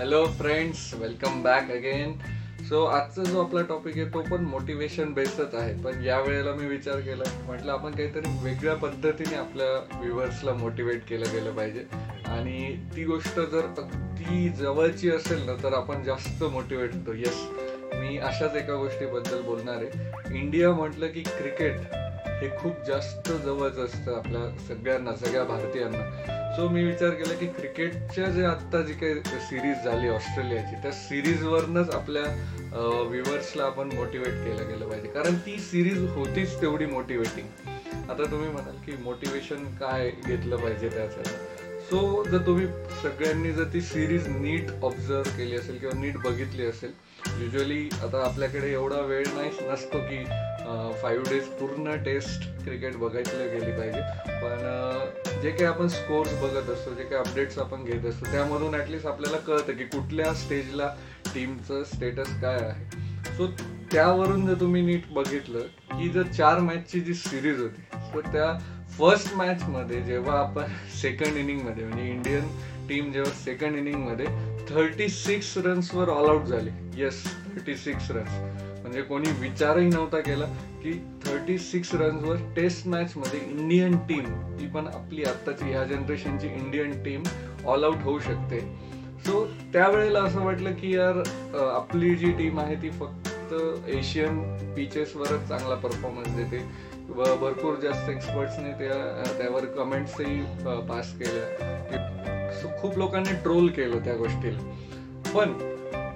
Hello friends welcome back again so आजचा जो आपला टॉपिक आहे तो पण मोटिवेशन बेस्डच आहे. पण या वेळेला मी विचार केला म्हटलं आपण काहीतरी वेगळ्या पद्धतीने आपल्या व्ह्युअर्सला मोटिवेट केलं गेलं पाहिजे. आणि ती गोष्ट जर अगदी जवळची असेल ना तर आपण जास्त मोटिवेट होतो. येस मी अशाच एका गोष्टीबद्दल बोलणार आहे. इंडिया म्हटलं की क्रिकेट हे खूप जास्त जवळचं असतं आपल्या सगळ्यांना सगळ्या भारतीयांना. सो मी विचार केला की क्रिकेटच्या जे आत्ता जी काही सिरीज झाली ऑस्ट्रेलियाची त्या सिरीजवरनच आपल्या व्ह्युअर्सला आपण मोटिवेट केलं गेलं पाहिजे. कारण ती सिरीज होतीच तेवढी मोटिवेटिंग आता तुम्ही म्हणाल की मोटिवेशन काय घेतलं पाहिजे त्यासाठी सो जर तुम्ही सगळ्यांनी जर ती सिरीज नीट ऑब्झर्व केली असेल किंवा नीट बघितली असेल युजली आता आपल्याकडे एवढा वेळ नाही नसतो की फाईव्ह डेज पूर्ण टेस्ट क्रिकेट बघायला गेली पाहिजे. पण जे काही आपण स्कोर्स बघत असतो जे काही अपडेट्स आपण घेत असतो त्यामधून ॲटलिस्ट आपल्याला कळतं की कुठल्या स्टेजला टीमचं स्टेटस काय आहे. सो त्यावरून जर तुम्ही नीट बघितलं की जर चार मॅचची जी सिरीज होती सो त्या फर्स्ट मॅचमध्ये जेव्हा आपण सेकंड इनिंगमध्ये म्हणजे इंडियन टीम जेव्हा सेकंड इनिंगमध्ये थर्टी सिक्स रन्सवर ऑल आउट झाली. येस थर्टी सिक्स रन्स म्हणजे कोणी विचारही नव्हता केला की थर्टी सिक्स रन्सवर टेस्ट मॅचमध्ये इंडियन टीम ती पण आपली आत्ताची ह्या जनरेशनची इंडियन टीम ऑल आउट होऊ शकते. सो त्यावेळेला असं वाटलं की यार आपली जी टीम आहे ती फक्त एशियन पिचेसवरच चांगला परफॉर्मन्स देते. भरपूर जास्त एक्सपर्ट्सने त्या त्यावर कमेंट्सही पास केल्या. खूप लोकांनी ट्रोल केलं त्या गोष्टीला. पण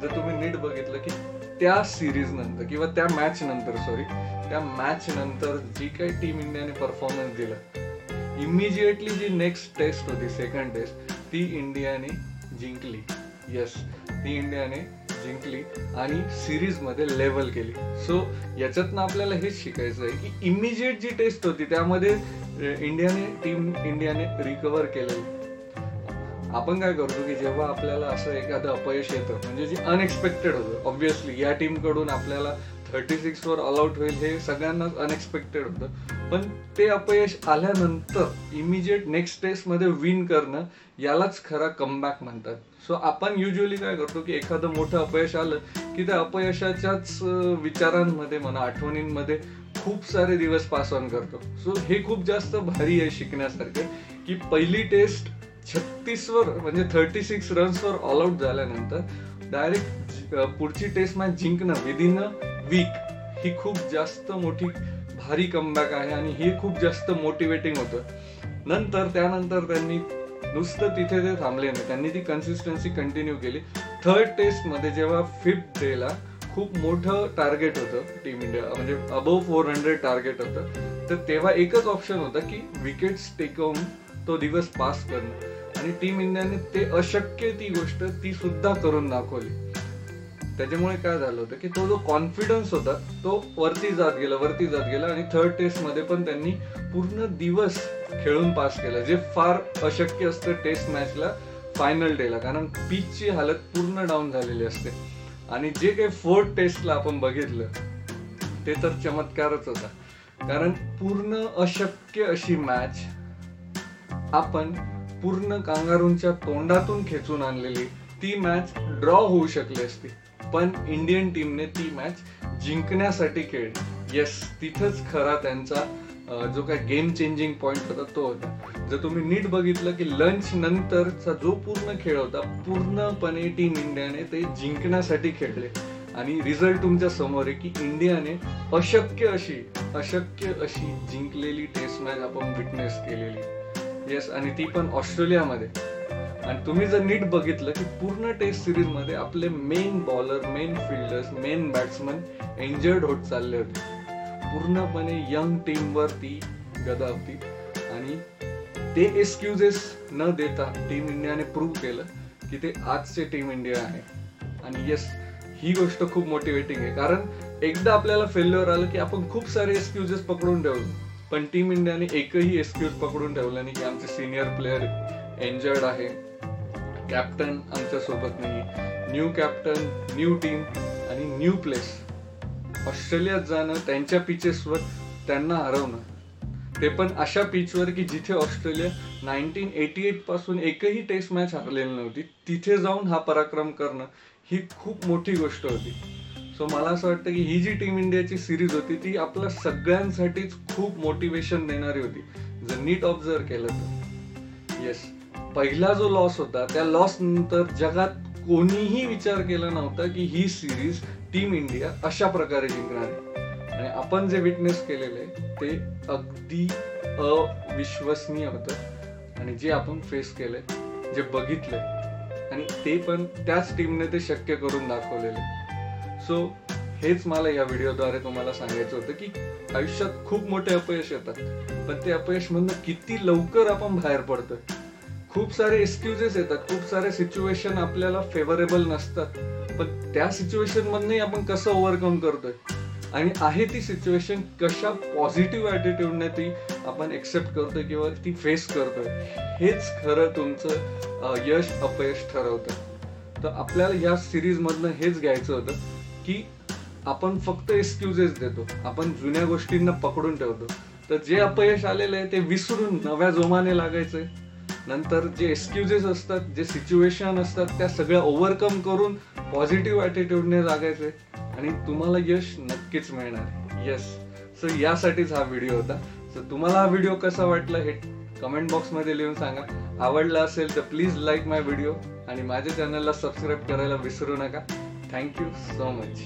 जर तुम्ही नीट बघितलं की त्या सिरीज नंतर किंवा त्या मॅच नंतर सॉरी त्या मॅच नंतर जी काही टीम इंडियाने परफॉर्मन्स दिला इमिजिएटली जी नेक्स्ट टेस्ट होती सेकंड टेस्ट ती इंडियाने जिंकली. येस ती इंडियाने जिंकली आणि सिरीजमध्ये लेवल केली. सो याच्यातनं आपल्याला हेच शिकायचं आहे की इमिजिएट जी टेस्ट होती त्यामध्ये इंडियाने टीम इंडियाने रिकवर केलेली. आपण काय करतो की जेव्हा आपल्याला असं एखादं अपयश येतं म्हणजे जे अनएक्सपेक्टेड होतं ऑब्व्हियसली या टीमकडून आपल्याला थर्टी सिक्सवर ऑलआउट होईल हे सगळ्यांनाच अनएक्सपेक्टेड होतं. पण ते अपयश आल्यानंतर इमिजिएट नेक्स्ट टेस्टमध्ये विन करणं यालाच खरा कमबॅक म्हणतात. सो आपण युजली काय करतो की एखादं मोठं अपयश आलं की त्या अपयशाच्याच विचारांमध्ये म्हणा आठवणींमध्ये खूप सारे दिवस पास ऑन करतो. सो हे खूप जास्त भारी आहे शिकण्यासारखे की पहिली टेस्ट छत्तीसवर म्हणजे thirty six runs all out झाल्यानंतर डायरेक्ट पुढची टेस्ट मॅच जिंकणं विदिन अ वीक ही खूप जास्त मोठी भारी कमबॅक आहे आणि हे खूप जास्त मोटिवेटिंग होतं. नंतर त्यानंतर त्यांनी नुसतं तिथे ते थांबले नाही. त्यांनी ती कन्सिस्टन्सी कंटिन्यू केली. थर्ड टेस्टमध्ये जेव्हा फिफ्थ डेला खूप मोठं टार्गेट होतं टीम इंडिया म्हणजे अबव फोर हंड्रेड टार्गेट होतं तर तेव्हा एकच ऑप्शन होता की विकेट्स टेकवून तो दिवस पास करणं. आणि टीम इंडियाने ते अशक्य ती गोष्ट ती सुद्धा करून दाखवली. त्याच्यामुळे काय झालं होतं की तो जो कॉन्फिडन्स होता तो वरती जात गेला वरती जात गेला आणि थर्ड टेस्टमध्ये पण त्यांनी पूर्ण दिवस खेळून पास केला जे फार अशक्य असतं टेस्ट मॅचला फायनल डेला कारण पिचची हालत पूर्ण डाऊन झालेली असते. आणि जे काही फोर्थ टेस्टला आपण बघितलं ते तर चमत्कारच होता. कारण पूर्ण अशक्य अशी मॅच आपण पूर्ण कांगारूंच्या तोंडातून खेचून आणलेली ती मॅच ड्रॉ होऊ शकली असती. पण इंडियन टीमने ती मॅच जिंकण्यासाठी खेळली. येस तिथंच खरा त्यांचा जो काय गेम चेंजिंग पॉईंट होता तो होता. जर तुम्ही नीट बघितलं की लंच नंतरचा जो पूर्ण खेळ होता पूर्णपणे टीम इंडियाने ते जिंकण्यासाठी खेळले. आणि रिझल्ट तुमच्यासमोर आहे की इंडियाने अशक्य अशी अशक्य अशी जिंकलेली टेस्ट मॅच आपण विटनेस केलेली. येस आणि ती पण ऑस्ट्रेलियामध्ये. आणि तुम्ही जर नीट बघितलं की पूर्ण टेस्ट सिरीजमध्ये आपले main bowler main fielders main batsman injured होत चालले होते. पूर्णपणे यंग टीमवर ती गदा होती आणि ते एक्सक्युजेस न देता टीम इंडियाने प्रूव्ह केलं की ते आजचे टीम इंडिया आहे. आणि येस ही गोष्ट खूप मोटिवेटिंग आहे. कारण एकदा आपल्याला फेल्युअर आलं की आपण खूप सारे एक्सक्युजेस पकडून ठेवलो पण टीम इंडियाने एकही एक्सक्यूज पकडून ठेवला नाही की आमचे सिनियर प्लेअर एंजर्ड आहे. कॅप्टन आमच्यासोबत नाही न्यू कॅप्टन न्यू टीम आणि न्यू प्लेस ऑस्ट्रेलियात जाणं त्यांच्या पिचेसवर त्यांना हरवणं. ते पण अशा पिचवर की जिथे ऑस्ट्रेलिया नाईन्टीन एटी एटपासून एकही टेस्ट मॅच हरलेली नव्हती तिथे जाऊन हा पराक्रम करणं ही खूप मोठी गोष्ट होती. सो मला असं वाटतं की ही जी टीम इंडियाची सिरीज होती ती आपल्या सगळ्यांसाठीच खूप मोटिवेशन देणारी होती. जर नीट ऑब्झर्व केलं तर. येस पहिला जो लॉस होता त्या लॉस नंतर जगात कोणीही विचार केला नव्हता की ही सिरीज टीम इंडिया अशा प्रकारे जिंकणार आहे. आणि आपण जे विटनेस केलेले ते अगदी अविश्वसनीय होतं. आणि जे आपण फेस केलंय जे बघितलंय आणि ते पण त्याच टीमने ते शक्य करून दाखवलेले सो हेच मला या व्हिडिओद्वारे तुम्हाला सांगायचं होतं की आयुष्यात खूप मोठे अपयश येतात. पण ते अपयश म्हणून किती लवकर आपण बाहेर पडतोय. खूप सारे एक्सक्युजेस येतात. खूप सारे सिच्युएशन आपल्याला फेवरेबल नसतात. पण त्या सिच्युएशन मधनही आपण कसं ओव्हरकम करतोय? आणि आहे ती सिच्युएशन कशा पॉझिटिव्ह ॲटिट्यूडने ती आपण एक्सेप्ट करतोय किंवा ती फेस करतोय? हेच खरं तुमचं यश अपयश ठरवतं. तर आपल्याला या सिरीजमधनं हेच घ्यायचं होतं. की आपण फक्त एक्सक्युजेस देतो. आपण जुन्या गोष्टींना पकडून ठेवतो. तर जे अपयश आलेलं आहे ते विसरून नव्या जोमाने लागायचंय. नंतर जे एक्सक्युजेस असतात जे सिच्युएशन असतात त्या सगळ्या ओव्हरकम करून पॉझिटिव्ह ॲटिट्यूडने लागायचे आणि तुम्हाला यश नक्कीच मिळणार यस सो यासाठीच हा व्हिडिओ होता. सो तुम्हाला हा व्हिडिओ कसा वाटला हे कमेंट बॉक्समध्ये लिहून सांगा. आवडला असेल तर प्लीज लाईक माय व्हिडिओ आणि माझ्या चॅनलला सबस्क्राईब करायला विसरू नका. Thank you so much